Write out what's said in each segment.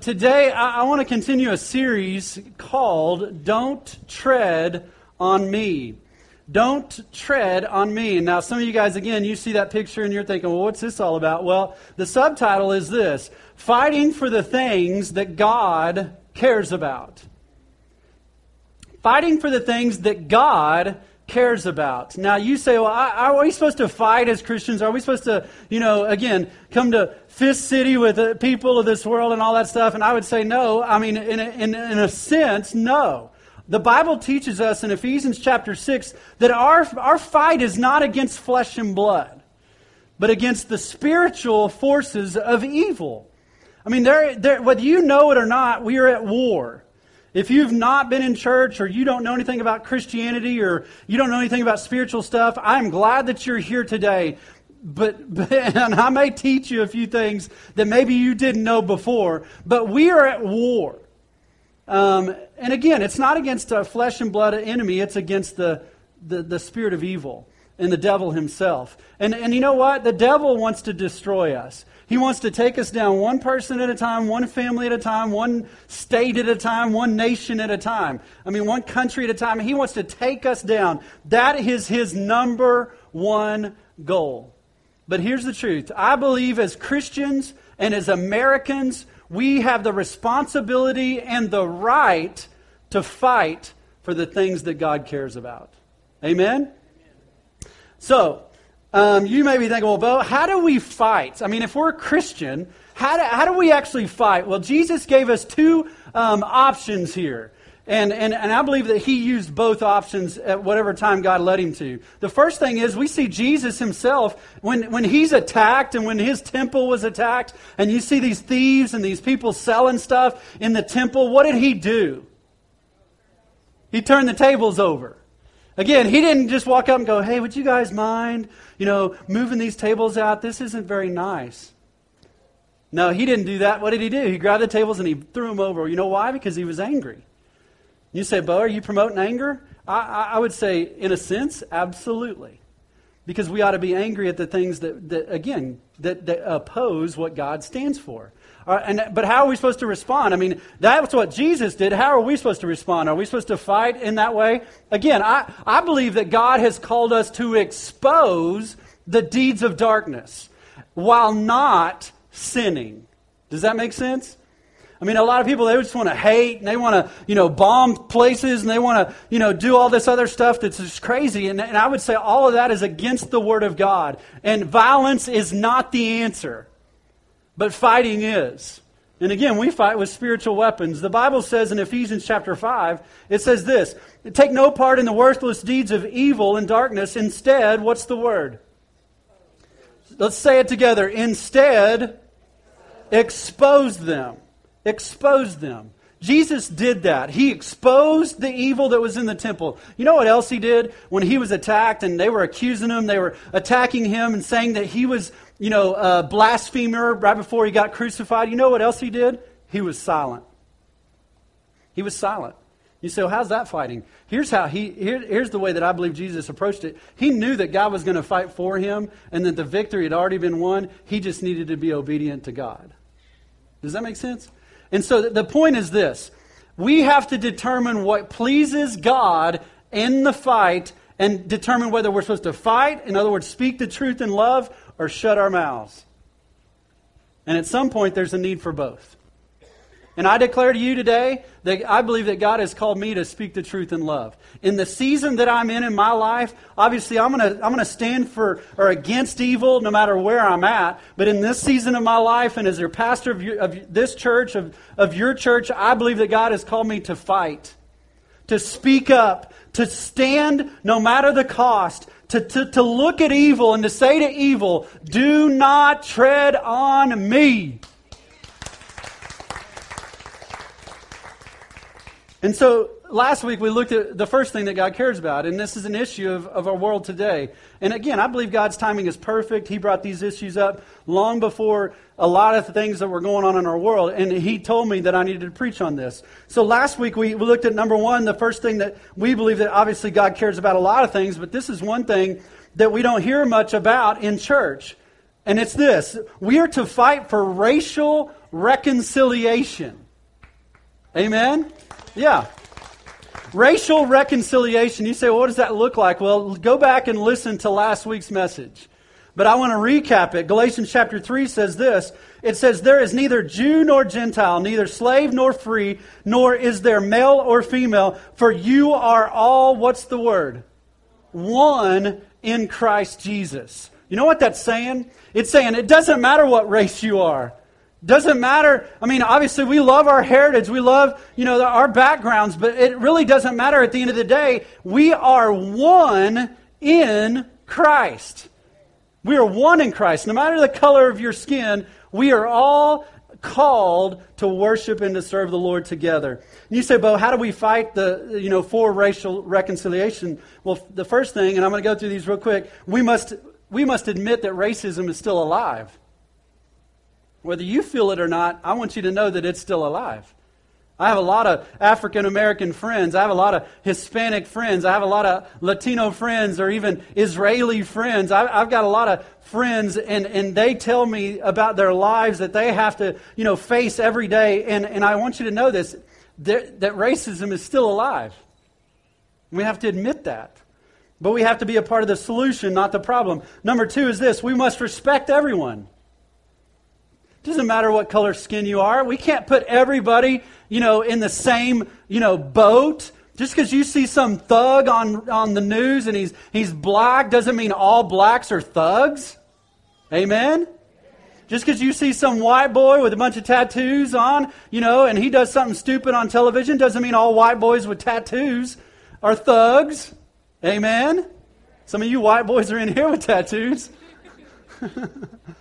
Today, I, I want to continue a series called Don't Tread on Me. Don't tread on me. Now, some of you guys, again, you see that picture and you're thinking, well, what's this all about? Well, the subtitle is this Fighting for the Things That God Cares About. Fighting for the things that God cares about. Now, you say, well, are we supposed to fight as Christians? Are we supposed to, you know, again, come to Fist City with the people of this world and all that stuff? And I would say no. I mean, in a, in, in a sense, no. The Bible teaches us in Ephesians chapter 6 that our, our fight is not against flesh and blood, but against the spiritual forces of evil. I mean, whether you know it or not, we are at war. If you've not been in church or you don't know anything about Christianity or you don't know anything about spiritual stuff, I'm glad that you're here today. But, but and I may teach you a few things that maybe you didn't know before, but we are at war. Um, and again, it's not against a flesh and blood enemy, it's against the, the, the spirit of evil and the devil himself. And, and you know what? The devil wants to destroy us. He wants to take us down one person at a time, one family at a time, one state at a time, one nation at a time. I mean, one country at a time. He wants to take us down. That is his number one goal. But here's the truth I believe as Christians and as Americans, we have the responsibility and the right to fight for the things that God cares about. Amen? So, um, you may be thinking, well, Bo, how do we fight? I mean, if we're a Christian, how do, how do we actually fight? Well, Jesus gave us two um, options here. And, and, and I believe that he used both options at whatever time God led him to. The first thing is we see Jesus himself, when, when he's attacked and when his temple was attacked, and you see these thieves and these people selling stuff in the temple, what did he do? He turned the tables over. Again, he didn't just walk up and go, hey, would you guys mind, you know, moving these tables out? This isn't very nice. No, he didn't do that. What did he do? He grabbed the tables and he threw them over. You know why? Because he was angry. You say, Bo, are you promoting anger? I, I, I would say, in a sense, absolutely. Because we ought to be angry at the things that, that again, that, that oppose what God stands for. Uh, and, but how are we supposed to respond? I mean, that's what Jesus did. How are we supposed to respond? Are we supposed to fight in that way? Again, I, I believe that God has called us to expose the deeds of darkness while not sinning. Does that make sense? I mean, a lot of people, they just want to hate and they want to, you know, bomb places and they want to, you know, do all this other stuff that's just crazy. And, and I would say all of that is against the Word of God. And violence is not the answer but fighting is. And again, we fight with spiritual weapons. The Bible says in Ephesians chapter 5, it says this Take no part in the worthless deeds of evil and darkness. Instead, what's the word? Let's say it together. Instead, expose them. Expose them. Jesus did that. He exposed the evil that was in the temple. You know what else he did? When he was attacked and they were accusing him, they were attacking him and saying that he was you know, blasphemer right before he got crucified. You know what else he did? He was silent. He was silent. You say, well, how's that fighting? Here's how he here, here's the way that I believe Jesus approached it. He knew that God was going to fight for him and that the victory had already been won. He just needed to be obedient to God. Does that make sense? And so the point is this. We have to determine what pleases God in the fight and determine whether we're supposed to fight, in other words, speak the truth in love, or shut our mouths. And at some point, there's a need for both. And I declare to you today that I believe that God has called me to speak the truth in love. In the season that I'm in in my life, obviously I'm going to I'm going to stand for or against evil no matter where I'm at. But in this season of my life and as your pastor of, your, of this church, of, of your church, I believe that God has called me to fight, to speak up, to stand no matter the cost, to, to, to look at evil and to say to evil, Do not tread on me. And so last week we looked at the first thing that God cares about, and this is an issue of, of our world today. And again, I believe God's timing is perfect. He brought these issues up long before a lot of things that were going on in our world, and He told me that I needed to preach on this. So last week we, looked at number one, the first thing that we believe that obviously God cares about a lot of things, but this is one thing that we don't hear much about in church. And it's this we are to fight for racial reconciliation. Amen? Yeah. Racial reconciliation. You say, well, what does that look like? Well, go back and listen to last week's message. But I want to recap it. Galatians chapter 3 says this It says, There is neither Jew nor Gentile, neither slave nor free, nor is there male or female, for you are all, what's the word? One in Christ Jesus. You know what that's saying? It's saying it doesn't matter what race you are. Doesn't matter. I mean, obviously, we love our heritage. We love, you know, our backgrounds, but it really doesn't matter at the end of the day. We are one in Christ. We are one in Christ. No matter the color of your skin, we are all called to worship and to serve the Lord together. And you say, Bo, how do we fight the, you know, for racial reconciliation? Well, the first thing, and I'm going to go through these real quick, we must, we must admit that racism is still alive. Whether you feel it or not, I want you to know that it's still alive. I have a lot of African American friends. I have a lot of Hispanic friends. I have a lot of Latino friends or even Israeli friends. I've, I've, got a lot of friends, and, and they tell me about their lives that they have to you know, face every day. And, and I want you to know this that, that racism is still alive. We have to admit that. But we have to be a part of the solution, not the problem. Number two is this we must respect everyone. It doesn't matter what color skin you are. We can't put everybody, you know, in the same, you know, boat. Just because you see some thug on, on the news and he's, he's black doesn't mean all blacks are thugs. Amen? Just because you see some white boy with a bunch of tattoos on, you know, and he does something stupid on television doesn't mean all white boys with tattoos are thugs. Amen? Some of you white boys are in here with tattoos.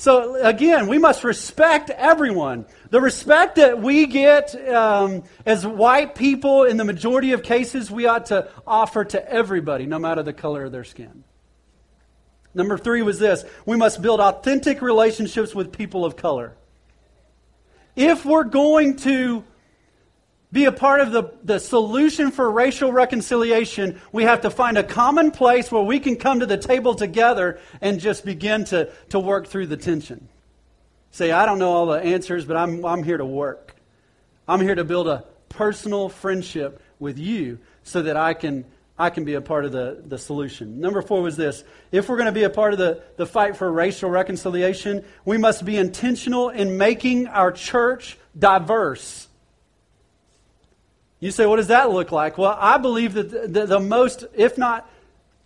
So again, we must respect everyone. The respect that we get um, as white people, in the majority of cases, we ought to offer to everybody, no matter the color of their skin. Number three was this we must build authentic relationships with people of color. If we're going to be a part of the, the solution for racial reconciliation, we have to find a common place where we can come to the table together and just begin to, to work through the tension. Say, I don't know all the answers, but I'm, I'm here to work. I'm here to build a personal friendship with you so that I can, I can be a part of the, the solution. Number four was this if we're going to be a part of the, the fight for racial reconciliation, we must be intentional in making our church diverse. You say, what does that look like? Well, I believe that the, the, the most, if not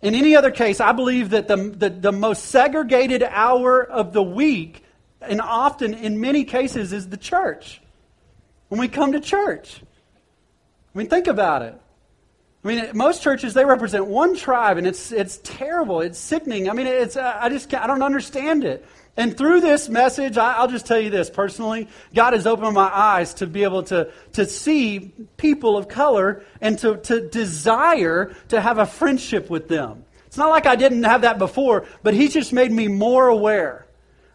in any other case, I believe that the, the, the most segregated hour of the week, and often in many cases, is the church. When we come to church. I mean, think about it. I mean, most churches they represent one tribe, and it's it's terrible. It's sickening. I mean, it's uh, I just I don't understand it. And through this message, I, will just tell you this personally God has opened my eyes to be able to, to see people of color and to, to desire to have a friendship with them. It's not like I didn't have that before, but He's just made me more aware.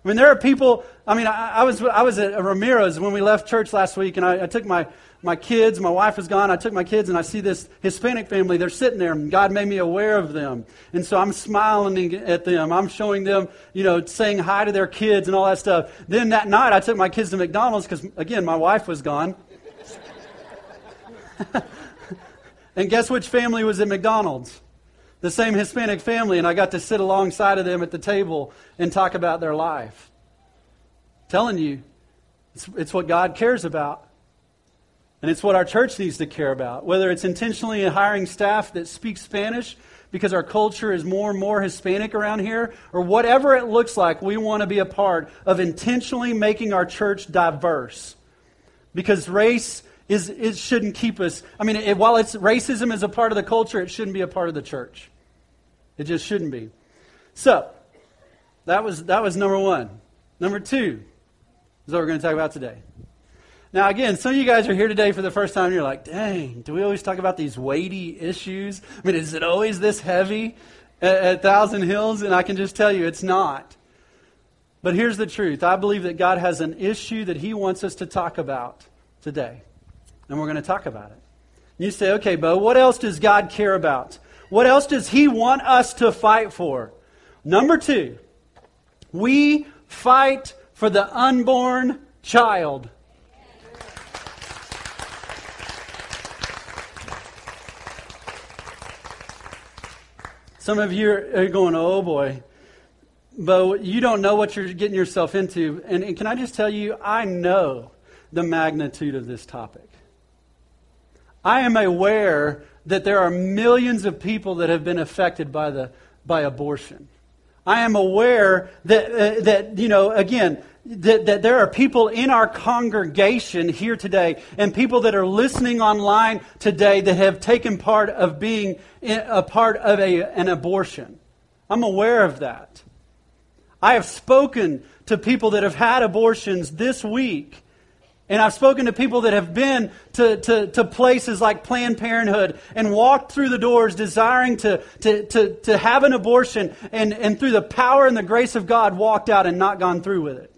I mean, there are people. I mean, I, I was I was at Ramirez when we left church last week, and I, I took my my kids, my wife was gone. I took my kids and I see this Hispanic family. They're sitting there and God made me aware of them. And so I'm smiling at them. I'm showing them, you know, saying hi to their kids and all that stuff. Then that night I took my kids to McDonald's because, again, my wife was gone. and guess which family was at McDonald's? The same Hispanic family. And I got to sit alongside of them at the table and talk about their life. Telling you, it's, it's what God cares about. And it's what our church needs to care about. Whether it's intentionally hiring staff that speak Spanish because our culture is more and more Hispanic around here, or whatever it looks like, we want to be a part of intentionally making our church diverse. Because race is, it shouldn't keep us. I mean, it, while it's racism is a part of the culture, it shouldn't be a part of the church. It just shouldn't be. So, that was, that was number one. Number two is what we're going to talk about today. Now, again, some of you guys are here today for the first time. You're like, dang, do we always talk about these weighty issues? I mean, is it always this heavy at, at Thousand Hills? And I can just tell you, it's not. But here's the truth I believe that God has an issue that He wants us to talk about today. And we're going to talk about it. You say, okay, Bo, what else does God care about? What else does He want us to fight for? Number two, We fight for the unborn child. Some of you are going, oh boy. But you don't know what you're getting yourself into. And, and can I just tell you, I know the magnitude of this topic. I am aware that there are millions of people that have been affected by, the, by abortion. I am aware that, uh, that you know, again, that, that there are people in our congregation here today and people that are listening online today that have taken part of being a part of a, an abortion. I'm aware of that. I have spoken to people that have had abortions this week and I've spoken to people that have been to, to, to, places like Planned Parenthood and walked through the doors desiring to, to, to, to have an abortion and, and through the power and the grace of God walked out and not gone through with it.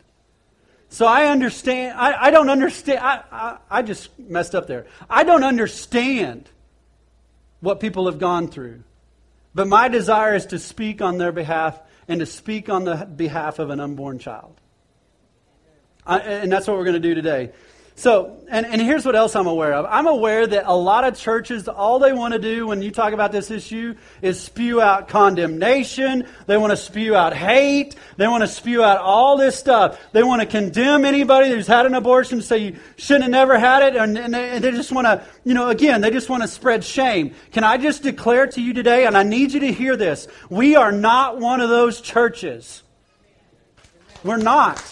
So I understand, I, I don't understand, I, I, I just messed up there. I don't understand what people have gone through. But my desire is to speak on their behalf and to speak on the behalf of an unborn child. I, and that's what we're going to do today. So, and, and here's what else I'm aware of. I'm aware that a lot of churches, all they want to do when you talk about this issue is spew out condemnation. They want to spew out hate. They want to spew out all this stuff. They want to condemn anybody who's had an abortion, say you shouldn't have never had it, and, and, they, and they just want to, you know, again, they just want to spread shame. Can I just declare to you today, and I need you to hear this, we are not one of those churches. We're not.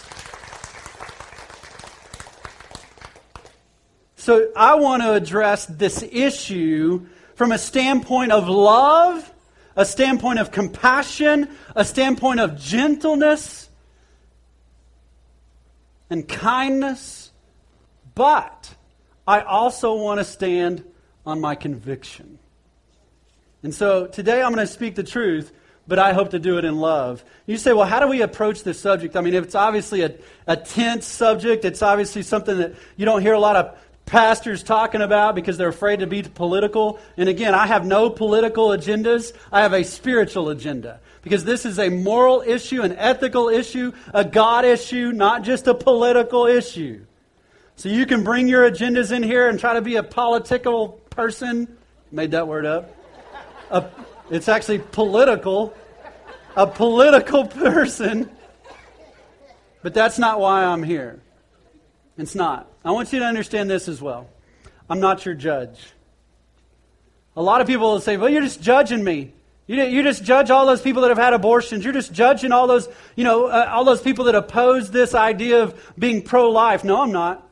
So I want to address this issue from a standpoint of love, a standpoint of compassion, a standpoint of gentleness and kindness. But I also want to stand on my conviction. And so today I'm going to speak the truth, but I hope to do it in love. You say, well, how do we approach this subject? I mean, it's obviously a, a tense subject. It's obviously something that you don't hear a lot of pastors talking about because they're afraid to be political. And again, I have no political agendas. I have a spiritual agenda. Because this is a moral issue, an ethical issue, a God issue, not just a political issue. So you can bring your agendas in here and try to be a political person. Made that word up. A, it's actually political. A political person. But that's not why I'm here. It's not. I want you to understand this as well. I'm not your judge. A lot of people will say, well, you're just judging me. You, you just judge all those people that have had abortions. You're just judging all those, you know, uh, all those people that oppose this idea of being pro-life. No, I'm not.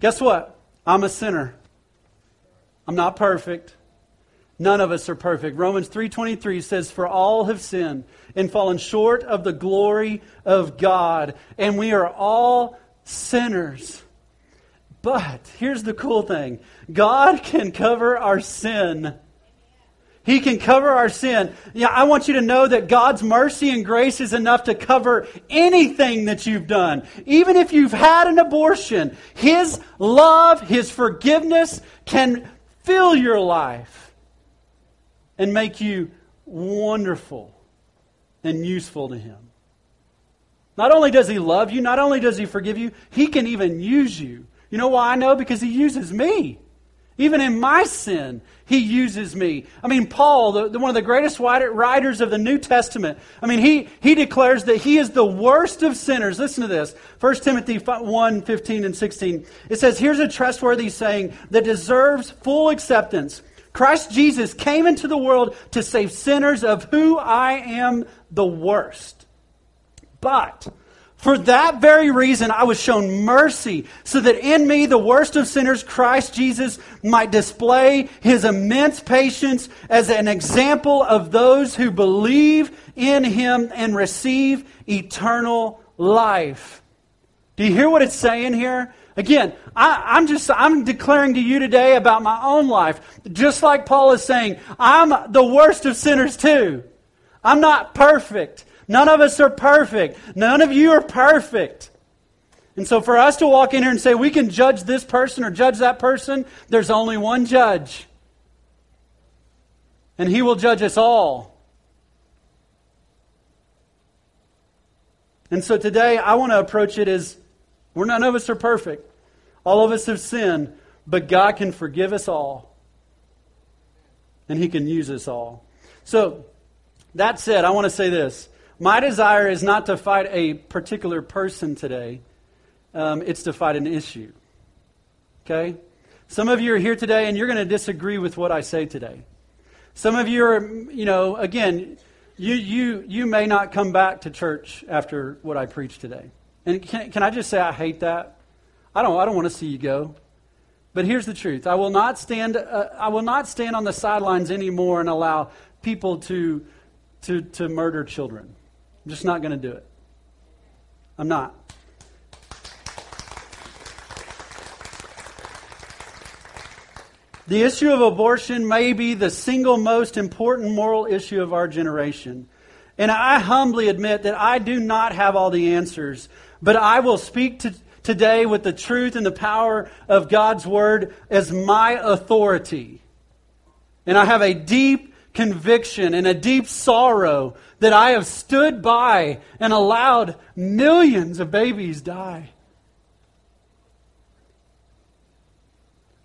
Guess what? I'm a sinner. I'm not perfect. None of us are perfect. Romans 3:23 says for all have sinned and fallen short of the glory of God, and we are all sinners. But here's the cool thing God can cover our sin. He can cover our sin. Yeah, I want you to know that God's mercy and grace is enough to cover anything that you've done. Even if you've had an abortion, His love, His forgiveness can fill your life and make you wonderful and useful to Him. Not only does He love you, not only does He forgive you, He can even use you you know why I know? Because he uses me. Even in my sin, he uses me. I mean, Paul, the, the, one of the greatest writers of the New Testament, I mean, he, he declares that he is the worst of sinners. Listen to this 1 Timothy 1 15 and 16. It says, Here's a trustworthy saying that deserves full acceptance. Christ Jesus came into the world to save sinners, of who I am the worst. But for that very reason, I was shown mercy, so that in me, the worst of sinners, Christ Jesus might display his immense patience as an example of those who believe in him and receive eternal life. Do you hear what it's saying here? Again, I, am just I'm declaring to you today about my own life. Just like Paul is saying, I'm the worst of sinners too. I'm not perfect. None of us are perfect. None of you are perfect. And so for us to walk in here and say we can judge this person or judge that person, there's only one judge. And he will judge us all. And so today I want to approach it as we're none of us are perfect. All of us have sinned, but God can forgive us all. And He can use us all. So, that said, I want to say this. My desire is not to fight a particular person today, um, it's to fight an issue. Okay? Some of you are here today and you're going to disagree with what I say today. Some of you are, you know, again, you, you, you may not come back to church after what I preach today. And can, can I just say I hate that? I don't, I don't want to see you go. But here's the truth. I will not stand, uh, I will not stand on the sidelines anymore and allow people to, to, to murder children. I'm just not going to do it. I'm not. The issue of abortion may be the single most important moral issue of our generation. And I humbly admit that I do not have all the answers, but I will speak to, today with the truth and the power of God's Word as my authority. And I have a deep conviction and a deep sorrow that I have stood by and allowed millions of babies die.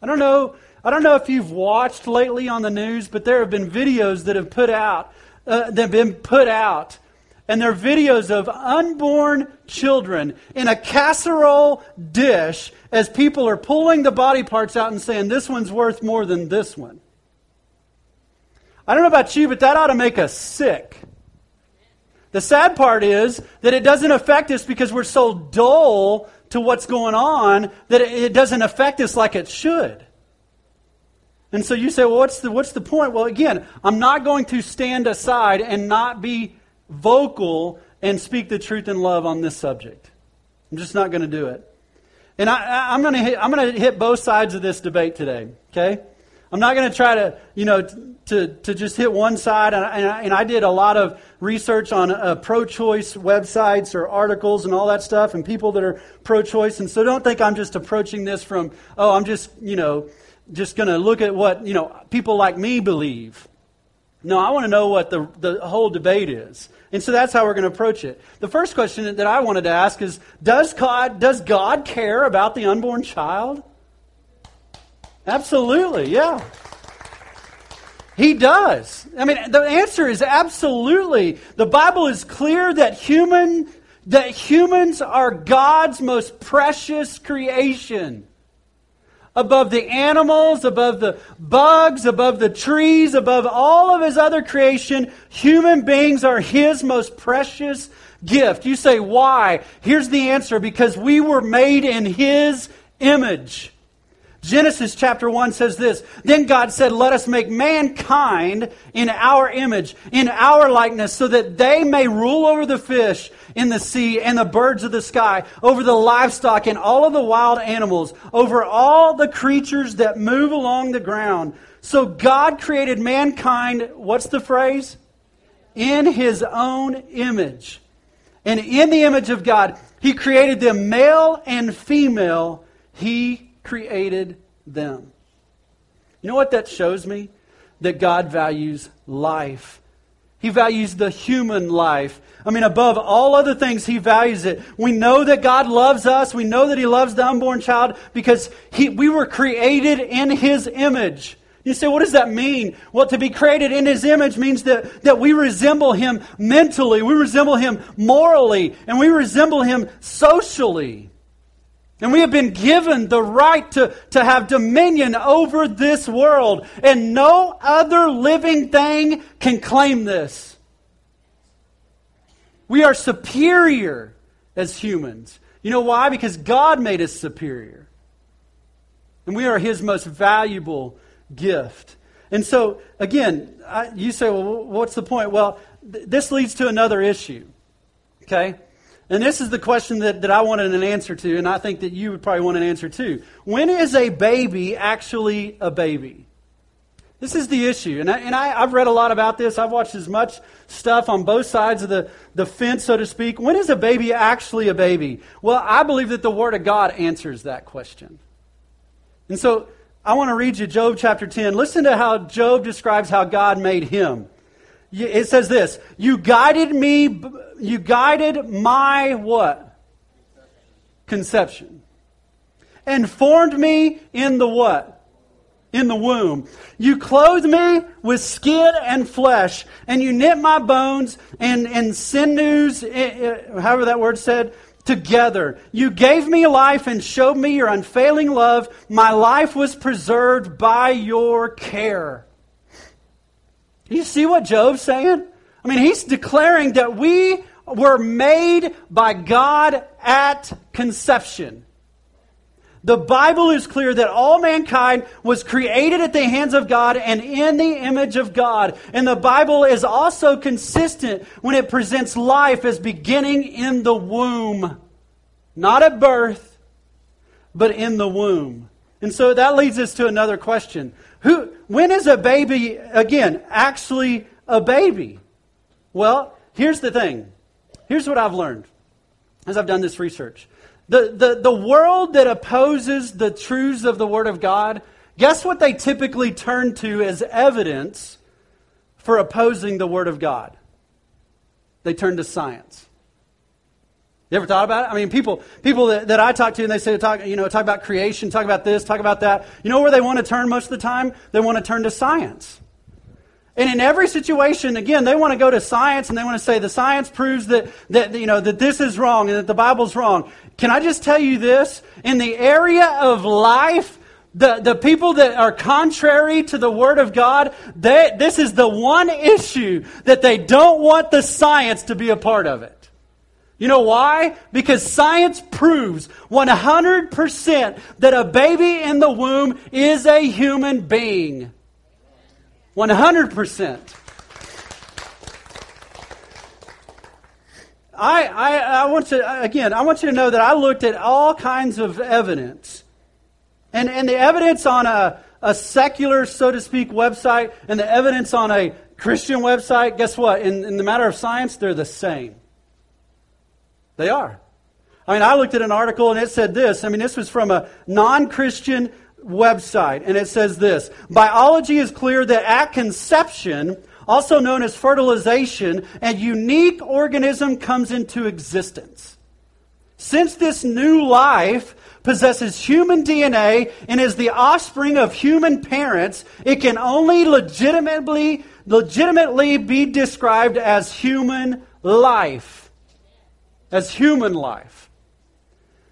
I don't know I don't know if you've watched lately on the news, but there have been videos that have put out uh, that have been put out, and they're videos of unborn children in a casserole dish as people are pulling the body parts out and saying this one's worth more than this one. I don't know about you, but that ought to make us sick. The sad part is that it doesn't affect us because we're so dull to what's going on that it doesn't affect us like it should. And so you say, well, what's the, what's the point? Well, again, I'm not going to stand aside and not be vocal and speak the truth in love on this subject. I'm just not going to do it. And I, am going to I'm going to hit both sides of this debate today. Okay, I'm not going to try to you know to to just hit one side. And I, and I did a lot of research on uh, pro-choice websites or articles and all that stuff, and people that are pro-choice. And so don't think I'm just approaching this from oh I'm just you know just going to look at what, you know, people like me believe. No, I want to know what the, the whole debate is. And so that's how we're going to approach it. The first question that I wanted to ask is Does God, does God care about the unborn child? Absolutely, yeah. He does. I mean, the answer is absolutely. The Bible is clear that human that humans are God's most precious creation above the animals, above the bugs, above the trees, above all of his other creation, human beings are his most precious gift. You say, why? Here's the answer because we were made in his image. Genesis chapter 1 says this Then God said, Let us make mankind in our image, in our likeness, so that they may rule over the fish in the sea and the birds of the sky, over the livestock and all of the wild animals, over all the creatures that move along the ground. So God created mankind, what's the phrase? In his own image. And in the image of God, he created them male and female. He created them. You know what that shows me? That God values life. He values the human life. I mean, above all other things, He values it. We know that God loves us. We know that He loves the unborn child because he, we were created in His image. You say, what does that mean? Well, to be created in His image means that, that we resemble Him mentally, we resemble Him morally, and we resemble Him socially. And we have been given the right to, to have dominion over this world. And no other living thing can claim this. We are superior as humans. You know why? Because God made us superior. And we are His most valuable gift. And so, again, I, you say, well, what's the point? Well, th- this leads to another issue. Okay? And this is the question that, that I wanted an answer to, and I think that you would probably want an answer too. When is a baby actually a baby? This is the issue. And, I, and I, have read a lot about this. I've watched as much stuff on both sides of the, the fence, so to speak. When is a baby actually a baby? Well, I believe that the Word of God answers that question. And so I want to read you Job chapter 10. Listen to how Job describes how God made him. It says this You guided me, you guided my what? Conception. And formed me in the what? In the womb. You clothed me with skin and flesh, and you knit my bones and, and sinews, however that word said, together. You gave me life and showed me your unfailing love. My life was preserved by your care. You see what Job's saying? I mean, he's declaring that we were made by God at conception. The Bible is clear that all mankind was created at the hands of God and in the image of God. And the Bible is also consistent when it presents life as beginning in the womb. Not at birth, but in the womb. And so that leads us to another question. Who, when is a baby, again, actually a baby? Well, here's the thing. Here's what I've learned as I've done this research. The, the, the world that opposes the truths of the Word of God, guess what they typically turn to as evidence for opposing the Word of God? They turn to science. You ever thought about it? I mean, people, people that, that I talk to and they say, talk, you know, talk about creation, talk about this, talk about that. You know where they want to turn most of the time? They want to turn to science. And in every situation, again, they want to go to science and they want to say the science proves that, that, you know, that this is wrong and that the Bible's wrong. Can I just tell you this? In the area of life, the, the people that are contrary to the Word of God, they, this is the one issue that they don't want the science to be a part of it. You know why? Because science proves 100% that a baby in the womb is a human being. 100%. I, I, I want to, again, I want you to know that I looked at all kinds of evidence. And, and the evidence on a, a secular, so to speak, website and the evidence on a Christian website, guess what? In, in the matter of science, they're the same. They are. I mean, I looked at an article and it said this. I mean, this was from a non Christian website, and it says this Biology is clear that at conception, also known as fertilization, a unique organism comes into existence. Since this new life possesses human DNA and is the offspring of human parents, it can only legitimately, legitimately be described as human life as human life.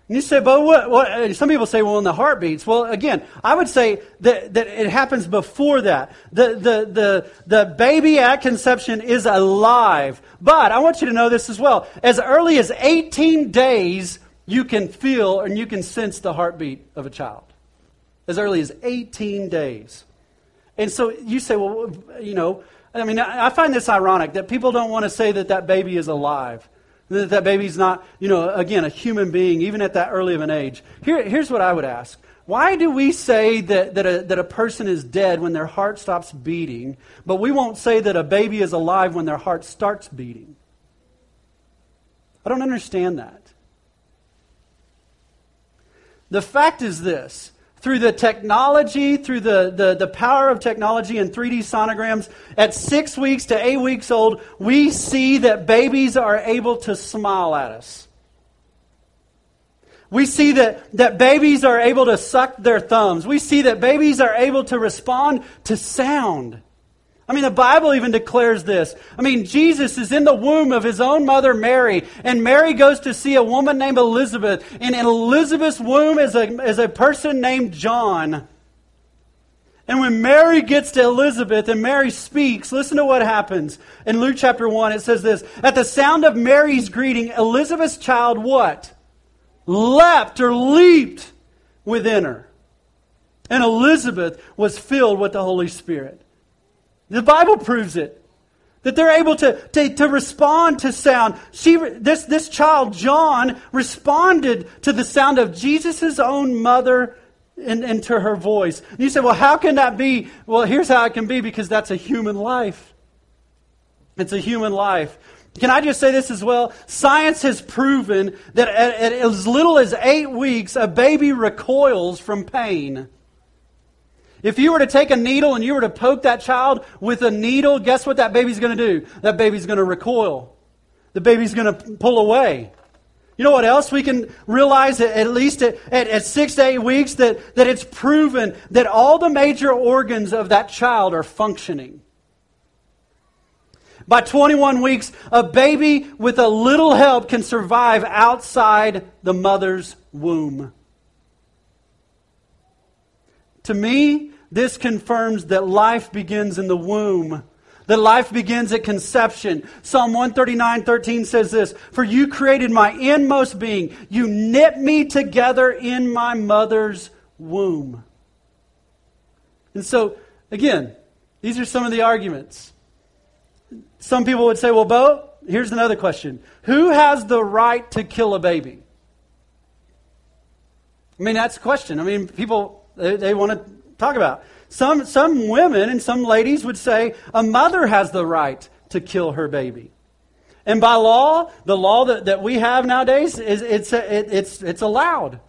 And you say, but what, what, uh, Some people say, well, in the heartbeats. Well, again, I would say that, that it happens before that. The, the, the, the baby at conception is alive. But I want you to know this as well. As early as 18 days, you can feel and you can sense the heartbeat of a child. As early as 18 days. And so you say, well, you know, I mean, I find this ironic that people don't want to say that that baby is alive. That that baby's not, you know, again, a human being, even at that early of an age. Here, here's what I would ask. Why do we say that, that, a, that a person is dead when their heart stops beating, but we won't say that a baby is alive when their heart starts beating? I don't understand that. The fact is this through the technology, through the, the, the power of technology and 3D sonograms, at six weeks to eight weeks old, we see that babies are able to smile at us. We see that, that babies are able to suck their thumbs. We see that babies are able to respond to sound. I mean, the Bible even declares this. I mean, Jesus is in the womb of his own mother, Mary, and Mary goes to see a woman named Elizabeth, and in Elizabeth's womb is a, is a person named John. And when Mary gets to Elizabeth and Mary speaks, listen to what happens. In Luke chapter 1, it says this At the sound of Mary's greeting, Elizabeth's child what? Leapt or leaped within her. And Elizabeth was filled with the Holy Spirit. The Bible proves it. That they're able to, to, to respond to sound. She, this, this child, John, responded to the sound of Jesus' own mother and, and to her voice. And you say, well, how can that be? Well, here's how it can be because that's a human life. It's a human life. Can I just say this as well? Science has proven that at, at as little as eight weeks, a baby recoils from pain. If you were to take a needle and you were to poke that child with a needle, guess what that baby's going to do? That baby's going to recoil. The baby's going to pull away. You know what else we can realize at, least at, at, at, six to eight weeks that, that it's proven that all the major organs of that child are functioning. By 21 weeks, a baby with a little help can survive outside the mother's womb. To me, this confirms that life begins in the womb. That life begins at conception. Psalm 139, 13 says this For you created my inmost being. You knit me together in my mother's womb. And so, again, these are some of the arguments. Some people would say, well, Bo, here's another question Who has the right to kill a baby? I mean, that's a question. I mean, people, they, they want to talk about. Some, some women and some ladies would say a mother has the right to kill her baby. And by law, the law that, that we have nowadays is it's, it, it's, it's allowed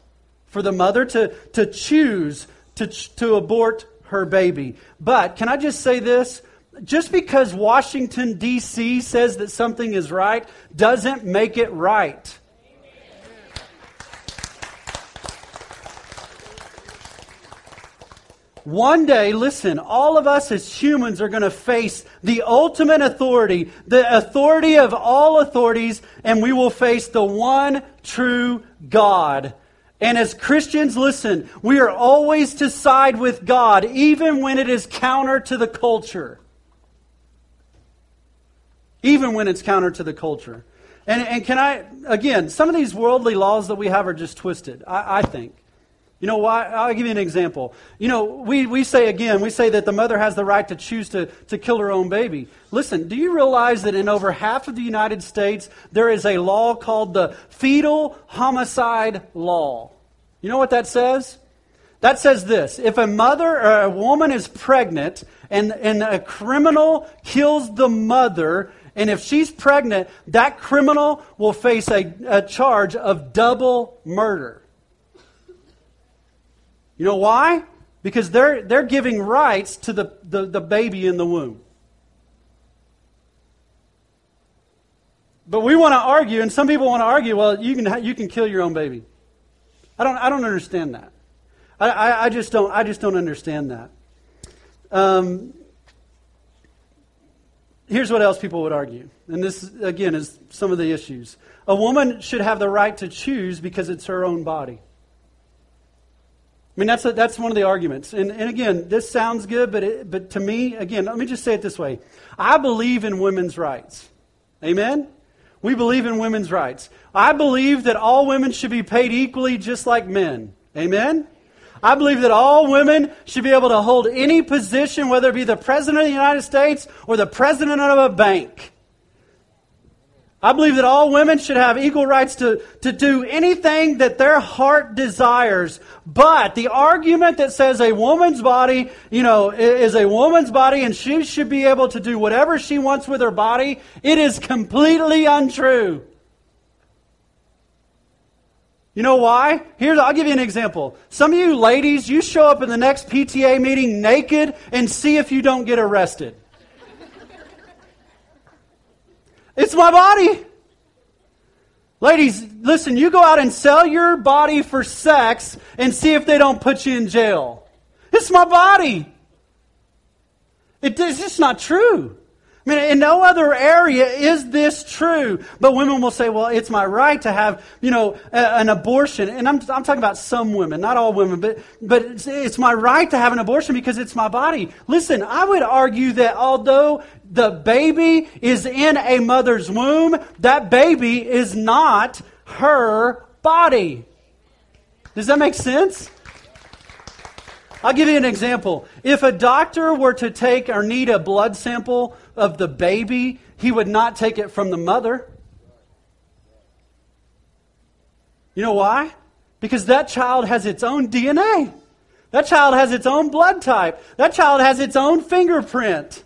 for the mother to, to choose to, to abort her baby. But can I just say this? just because Washington, D.C. says that something is right doesn't make it right. One day, listen, all of us as humans are going to face the ultimate authority, the authority of all authorities, and we will face the one true God. And as Christians, listen, we are always to side with God, even when it is counter to the culture even when it's counter to the culture. And, and can I, again, some of these worldly laws that we have are just twisted, I, I think. You know why? I'll give you an example. You know, we, we say again, we say that the mother has the right to choose to, to kill her own baby. Listen, do you realize that in over half of the United States, there is a law called the fetal homicide law? You know what that says? That says this if a mother or a woman is pregnant and, and a criminal kills the mother, and if she's pregnant, that criminal will face a, a charge of double murder. You know why? Because they're, they're giving rights to the, the, the baby in the womb. But we want to argue, and some people want to argue, well, you can, you can kill your own baby. I don't, I don't understand that. I, I, I just don't, I just don't understand that. Um, here's what else people would argue. And this, again, is some of the issues. A woman should have the right to choose because it's her own body. I mean, that's, a, that's one of the arguments. And, and again, this sounds good, but, it, but to me, again, let me just say it this way I believe in women's rights. Amen? We believe in women's rights. I believe that all women should be paid equally just like men. Amen? I believe that all women should be able to hold any position, whether it be the President of the United States or the President of a bank. I believe that all women should have equal rights to, to do anything that their heart desires. But the argument that says a woman's body, you know, is a woman's body and she should be able to do whatever she wants with her body, it is completely untrue. You know why? Here's, I'll give you an example. Some of you ladies, you show up in the next PTA meeting naked and see if you don't get arrested. It's my body. Ladies, listen, you go out and sell your body for sex and see if they don't put you in jail. It's my body. It, it's just not true. I mean, in no other area is this true. But women will say, well, it's my right to have, you know, a, an abortion. And I'm, I'm talking about some women, not all women, but, but it's, it's my right to have an abortion because it's my body. Listen, I would argue that although the baby is in a mother's womb, that baby is not her body. Does that make sense? I'll give you an example. If a doctor were to take or need a blood sample of the baby, he would not take it from the mother. You know why? Because that child has its own DNA. That child has its own blood type. That child has its own fingerprint.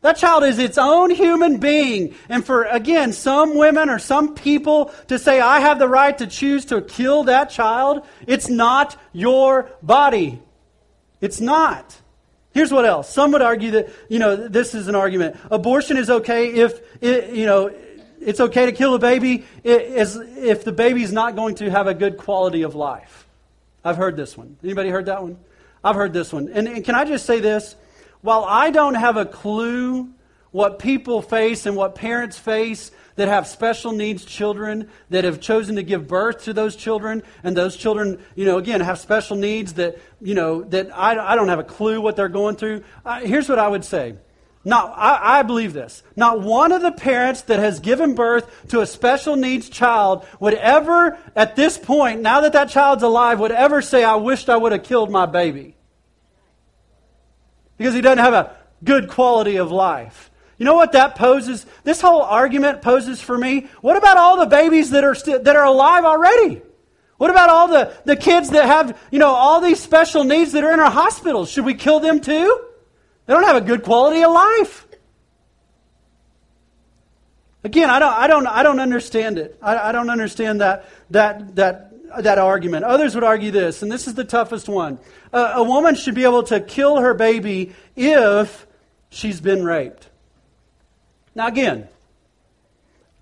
That child is its own human being. And for, again, some women or some people to say, I have the right to choose to kill that child, it's not your body. It's not. Here's what else. Some would argue that, you know, this is an argument. Abortion is okay if, it, you know, it's okay to kill a baby if the baby's not going to have a good quality of life. I've heard this one. Anybody heard that one? I've heard this one. And, and can I just say this? While I don't have a clue what people face and what parents face that have special needs children that have chosen to give birth to those children and those children you know again have special needs that you know that i, I don't have a clue what they're going through here's what i would say not, I, I believe this. Not one of the parents that has given birth to a special needs child would ever, at this point, now that that child's alive, would ever say, I wished I would have killed my baby. Because he doesn't have a good quality of life. You know what that poses? This whole argument poses for me. What about all the babies that are, st- that are alive already? What about all the, the kids that have, you know, all these special needs that are in our hospitals? Should we kill them too? They don't have a good quality of life. Again, I don't, I don't, I don't understand it. I, I don't understand that, that, that, that argument. Others would argue this, and this is the toughest one. Uh, a woman should be able to kill her baby if she's been raped. Now, again,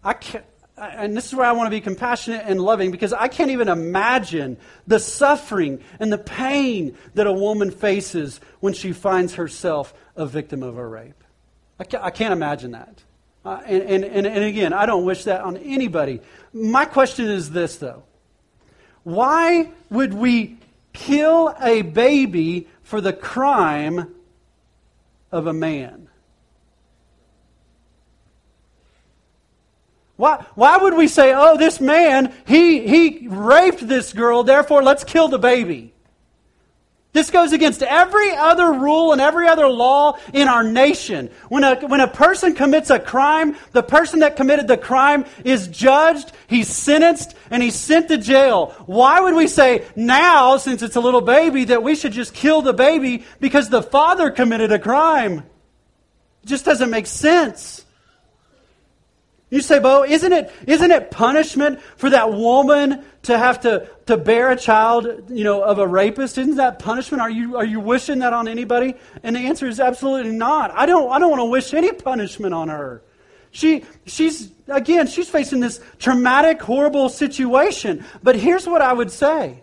I can't, and this is where I want to be compassionate and loving because I can't even imagine the suffering and the pain that a woman faces when she finds herself a victim of a rape. I can't, I can't imagine that. Uh, and, and, and, and again, I don't wish that on anybody. My question is this, though why would we kill a baby for the crime of a man? Why, why would we say, oh, this man, he, he raped this girl, therefore let's kill the baby? This goes against every other rule and every other law in our nation. When a, when a person commits a crime, the person that committed the crime is judged, he's sentenced, and he's sent to jail. Why would we say now, since it's a little baby, that we should just kill the baby because the father committed a crime? It just doesn't make sense. You say, Bo, isn't it, isn't it punishment for that woman to have to, to bear a child, you know, of a rapist? Isn't that punishment? Are you, are you wishing that on anybody? And the answer is absolutely not. I don't, I don't want to wish any punishment on her. She, she's, again, she's facing this traumatic, horrible situation. But here's what I would say.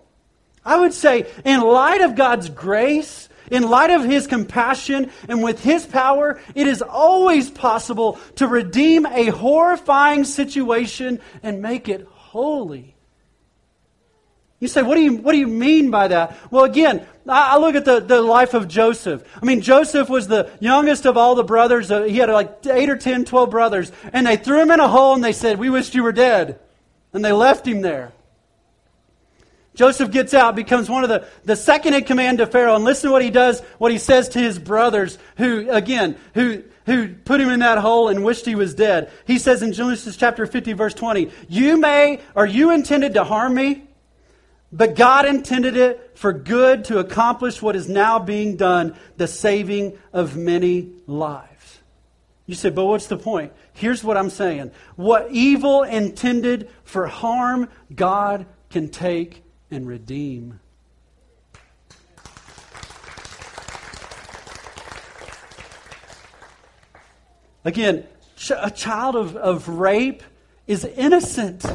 I would say, in light of God's grace in light of his compassion and with his power, it is always possible to redeem a horrifying situation and make it holy. You say, what do you, what do you mean by that? Well, again, I, look at the, the life of Joseph. I mean, Joseph was the youngest of all the brothers. Uh, he had like 8 or 10, 12 brothers. And they threw him in a hole and they said, We wished you were dead. And they left him there. Joseph gets out, becomes one of the, the second in command to Pharaoh, and listen to what he does, what he says to his brothers, who, again, who, who put him in that hole and wished he was dead. He says in Genesis chapter 50, verse 20, You may, or you intended to harm me, but God intended it for good to accomplish what is now being done, the saving of many lives. You say, but what's the point? Here's what I'm saying. What evil intended for harm, God can take and redeem. Again, a child of, of rape is innocent.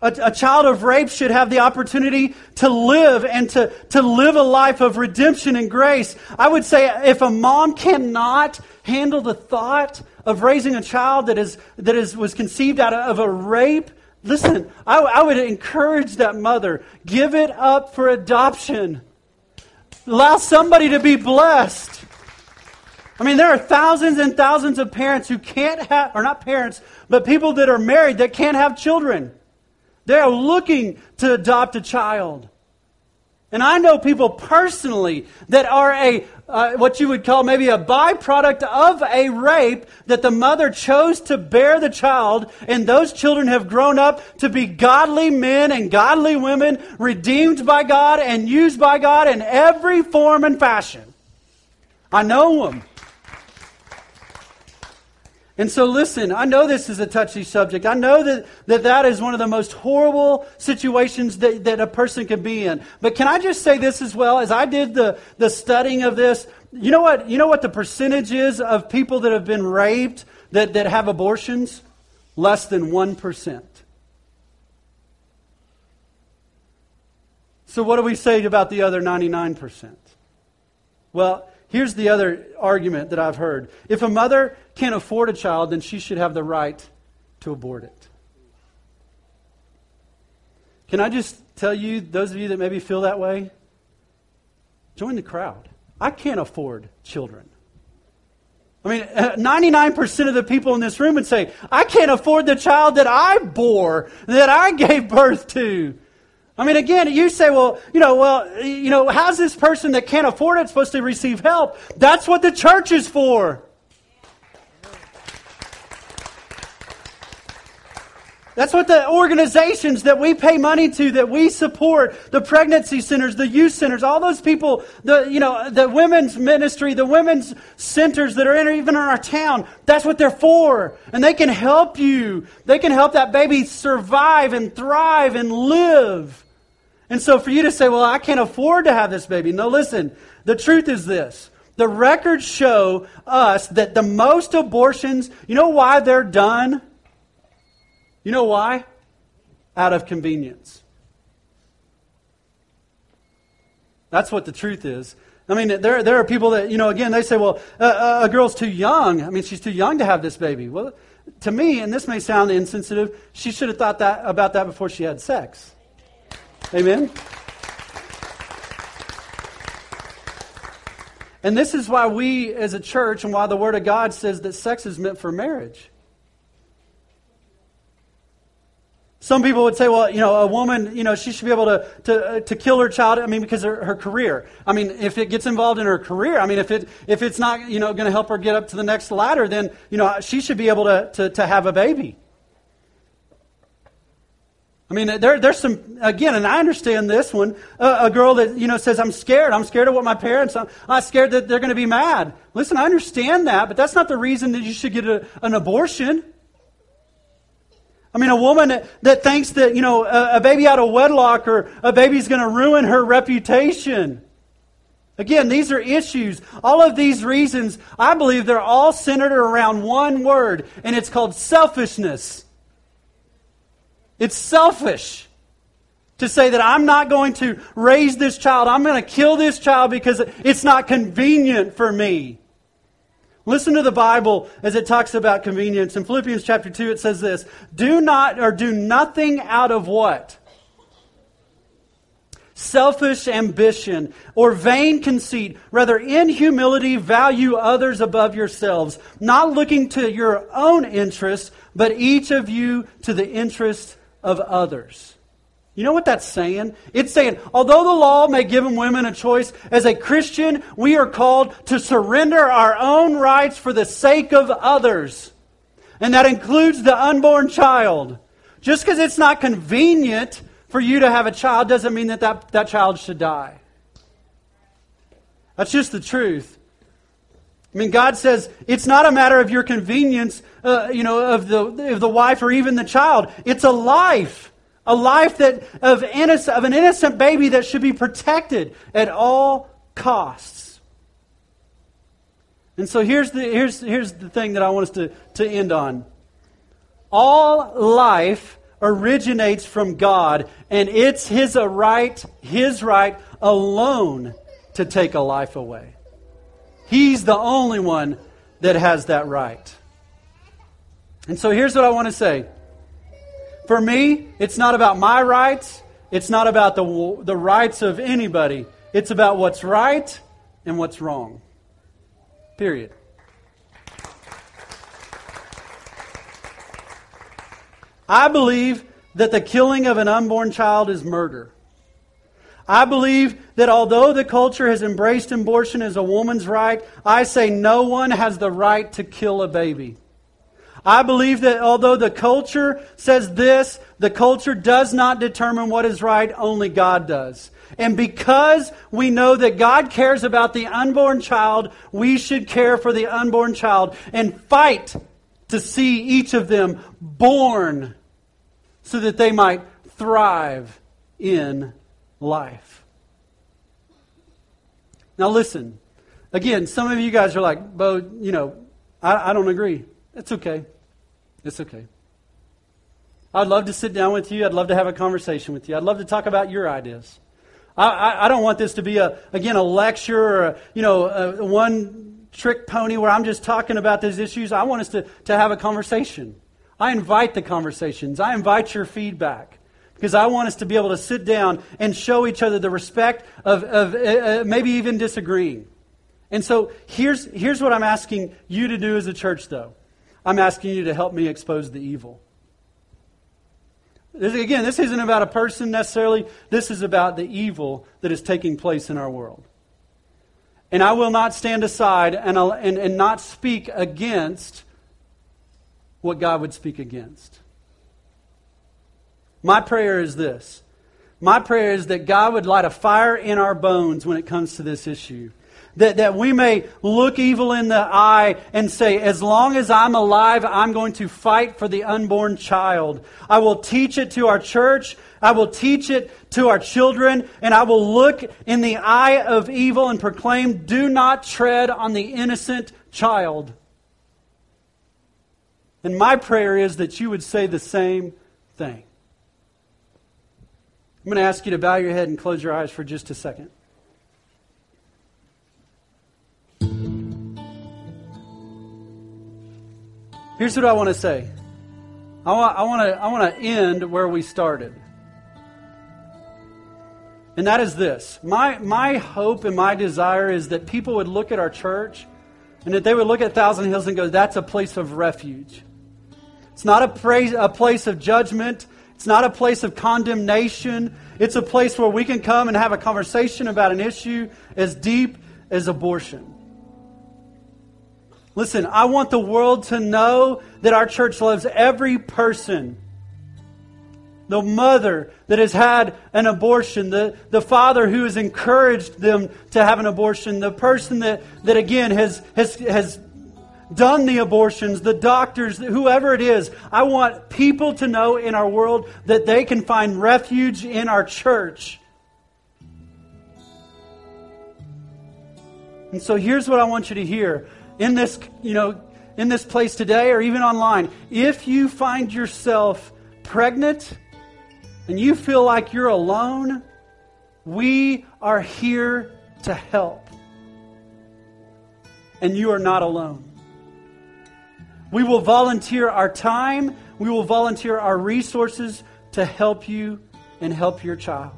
A, a, child of rape should have the opportunity to live and to, to live a life of redemption and grace. I would say if a mom cannot handle the thought of raising a child that, is, that is, was conceived out of a rape, Listen, I, I would encourage that mother give it up for adoption. Allow somebody to be blessed. I mean, there are thousands and thousands of parents who can't have, or not parents, but people that are married that can't have children. They are looking to adopt a child. And I know people personally that are a uh, what you would call maybe a byproduct of a rape that the mother chose to bear the child, and those children have grown up to be godly men and godly women, redeemed by God and used by God in every form and fashion. I know them. And so, listen, I know this is a touchy subject. I know that that, that is one of the most horrible situations that, that a person could be in. But can I just say this as well? As I did the, the studying of this, you know what, you know what the percentage is of people that have been raped that, that have abortions? Less than 1%. So, what do we say about the other 99%? Well, here's the other argument that I've heard. If a mother can't afford a child, then she should have the right to abort it. Can I just tell you, those of you that maybe feel that way, join the crowd. I can't afford children. I mean, 99% of the people in this room would say, I can't afford the child that I bore, that I gave birth to. I mean, again, you say, well, you know, well, you know, how's this person that can't afford it supposed to receive help? That's what the church is for. That's what the organizations that we pay money to, that we support, the pregnancy centers, the youth centers, all those people, the, you know, the women's ministry, the women's centers that are in, even in our town, that's what they're for. And they can help you. They can help that baby survive and thrive and live. And so for you to say, well, I can't afford to have this baby. No, listen, the truth is this. The records show us that the most abortions, you know why they're done? You know why? Out of convenience. That's what the truth is. I mean, there, there are people that, you know, again, they say, well, uh, a girl's too young. I mean, she's too young to have this baby. Well, to me, and this may sound insensitive, she should have thought that, about that before she had sex. Amen? And this is why we as a church and why the Word of God says that sex is meant for marriage. Some people would say, well, you know, a woman, you know, she should be able to, to, uh, to kill her child, I mean, because of her career. I mean, if it gets involved in her career, I mean, if, it, if it's not, you know, going to help her get up to the next ladder, then, you know, she should be able to, to, to have a baby. I mean, there, there's some, again, and I understand this one. A girl that, you know, says, I'm scared. I'm scared of what my parents, I'm, I'm scared that they're going to be mad. Listen, I understand that, but that's not the reason that you should get a, an abortion. I mean, a woman that, that thinks that, you know, a, a baby out of wedlock or a baby's going to ruin her reputation. Again, these are issues. All of these reasons, I believe they're all centered around one word, and it's called selfishness. It's selfish to say that I'm not going to raise this child. I'm going to kill this child because it's not convenient for me. Listen to the Bible as it talks about convenience. In Philippians chapter 2, it says this Do not or do nothing out of what? Selfish ambition or vain conceit. Rather, in humility, value others above yourselves, not looking to your own interest, but each of you to the interest of others. You know what that's saying? It's saying, although the law may give women a choice, as a Christian, we are called to surrender our own rights for the sake of others. And that includes the unborn child. Just because it's not convenient for you to have a child doesn't mean that that, that child should die. That's just the truth. I mean, God says it's not a matter of your convenience, uh, you know, of the, of the wife or even the child. It's a life. A life that, of, innocent, of an innocent baby that should be protected at all costs. And so here's the, here's, here's the thing that I want us to, to end on. All life originates from God, and it's his right, his right alone to take a life away. He's the only one that has that right. And so here's what I want to say. For me, it's not about my rights. It's not about the, the rights of anybody. It's about what's right and what's wrong. Period. I believe that the killing of an unborn child is murder. I believe that although the culture has embraced abortion as a woman's right, I say no one has the right to kill a baby. I believe that although the culture says this, the culture does not determine what is right, only God does. And because we know that God cares about the unborn child, we should care for the unborn child and fight to see each of them born so that they might thrive in life. Now, listen. Again, some of you guys are like, Bo, you know, I, I don't agree. It's okay. It's okay. I'd love to sit down with you. I'd love to have a conversation with you. I'd love to talk about your ideas. I, I, I don't want this to be a again a lecture or a, you know a, one trick pony where I'm just talking about these issues. I want us to, to have a conversation. I invite the conversations. I invite your feedback because I want us to be able to sit down and show each other the respect of, of uh, uh maybe even disagreeing. And so here's, here's what I'm asking you to do as a church, though. I'm asking you to help me expose the evil. This, again, this isn't about a person necessarily. This is about the evil that is taking place in our world. And I will not stand aside and, and, and not speak against what God would speak against. My prayer is this. My prayer is that God would light a fire in our bones when it comes to this issue that, that we may look evil in the eye and say, as long as I'm alive, I'm going to fight for the unborn child. I will teach it to our church. I will teach it to our children, and I will look in the eye of evil and proclaim, do not tread on the innocent child. And my prayer is that you would say the same thing. I'm going to ask you to bow your head and close your eyes for just a second. Here's what I want to say. I want, I want to I want to end where we started. And that is this. My my hope and my desire is that people would look at our church and that they would look at Thousand Hills and go, that's a place of refuge. It's not a, praise, a place of judgment. It's not a place of condemnation. It's a place where we can come and have a conversation about an issue as deep as abortion. Listen, I want the world to know that our church loves every person. The mother that has had an abortion, the, the father who has encouraged them to have an abortion, the person that, that again has, has, has done the abortions, the doctors, whoever it is. I want people to know in our world that they can find refuge in our church. And so here's what I want you to hear in this, you know, in this place today or even online, if you find yourself pregnant and you feel like you're alone, we are here to help. And you are not alone. We will volunteer our time, we will volunteer our resources to help you and help your child.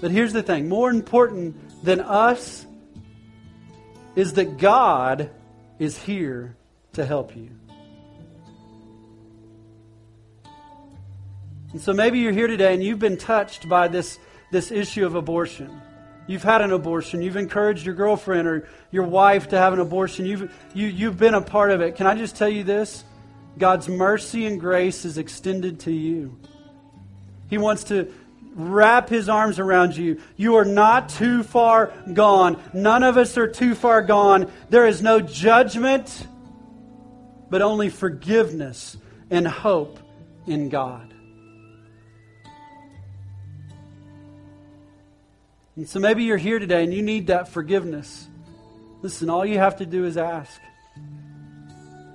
But here's the thing more important than us is that God is here to help you. And so maybe you're here today and you've been touched by this, this issue of abortion. You've had an abortion. You've encouraged your girlfriend or your wife to have an abortion. You've, you, you've been a part of it. Can I just tell you this? God's mercy and grace is extended to you. He wants to wrap his arms around you. You are not too far gone. None of us are too far gone. There is no judgment, but only forgiveness and hope in God. And so maybe you're here today and you need that forgiveness. Listen, all you have to do is ask.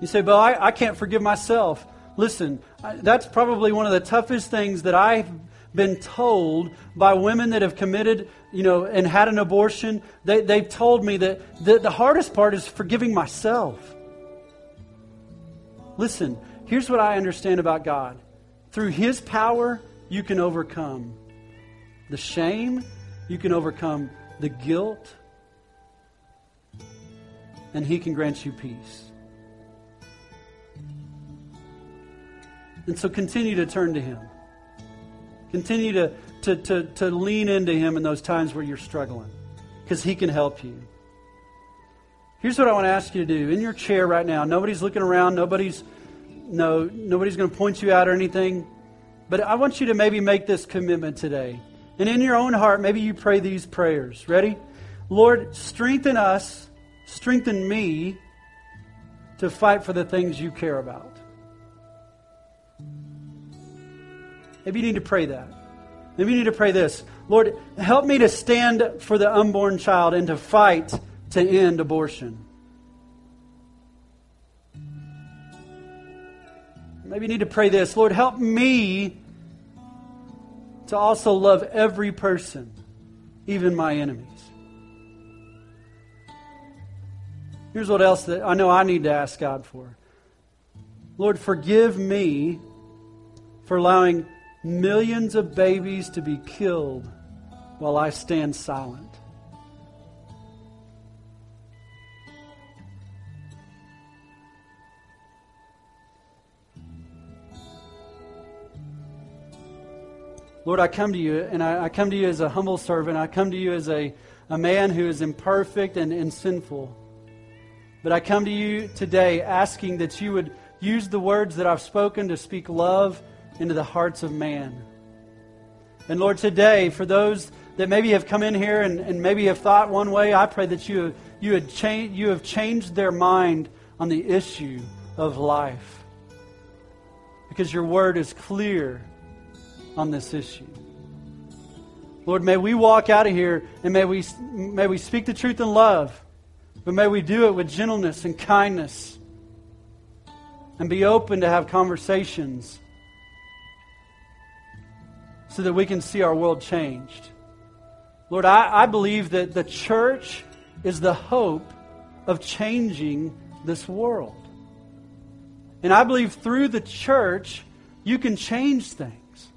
You say, but I, I can't forgive myself. Listen, I, that's probably one of the toughest things that I've been told by women that have committed, you know, and had an abortion. They, they've told me that the, the hardest part is forgiving myself. Listen, here's what I understand about God through His power, you can overcome the shame, you can overcome the guilt, and He can grant you peace. And so continue to turn to Him. Continue to, to, to, to lean into Him in those times where you're struggling because He can help you. Here's what I want to ask you to do. In your chair right now, nobody's looking around, nobody's no, nobody's going to point you out or anything. But I want you to maybe make this commitment today. And in your own heart, maybe you pray these prayers. Ready? Lord, strengthen us strengthen me to fight for the things you care about. Maybe you need to pray that. Maybe you need to pray this Lord, help me to stand for the unborn child and to fight to end abortion. Maybe you need to pray this Lord, help me to also love every person, even my enemies. Here's what else that I know I need to ask God for. Lord, forgive me for allowing millions of babies to be killed while I stand silent. Lord, I come to you, and I, I, come to you as a humble servant. I come to you as a, a man who is imperfect and, and sinful. But I come to you today asking that you would use the words that I've spoken to speak love into the hearts of man. And Lord, today, for those that maybe have come in here and, and maybe have thought one way, I pray that you, you, had cha- you have changed their mind on the issue of life. Because your word is clear on this issue. Lord, may we walk out of here and may we, may we speak the truth in love, but may we do it with gentleness and kindness and be open to have conversations so that we can see our world changed. Lord, I, I believe that the church is the hope of changing this world. And I believe through the church, you can change things.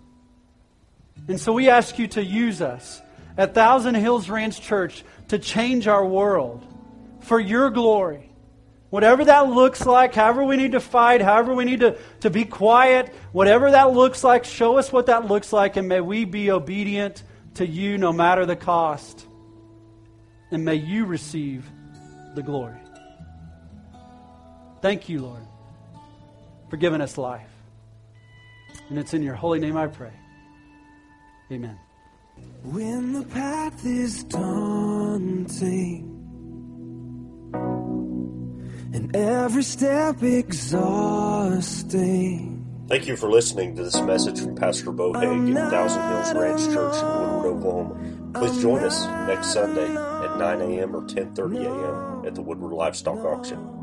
And so we ask you to use us at Thousand Hills Ranch Church to change our world for your glory. Whatever that looks like, however we need to fight, however we need to, to be quiet, whatever that looks like, show us what that looks like, and may we be obedient to you no matter the cost. And may you receive the glory. Thank you, Lord, for giving us life. And it's in your holy name I pray. Amen. When the path is daunting and every step exhausting. Thank you for listening to this message from Pastor Bo Haig at Thousand Hills Ranch Church in Woodward, Oklahoma. Please join us next Sunday at 9 a.m. or 10:30 a.m. at the Woodward Livestock Auction.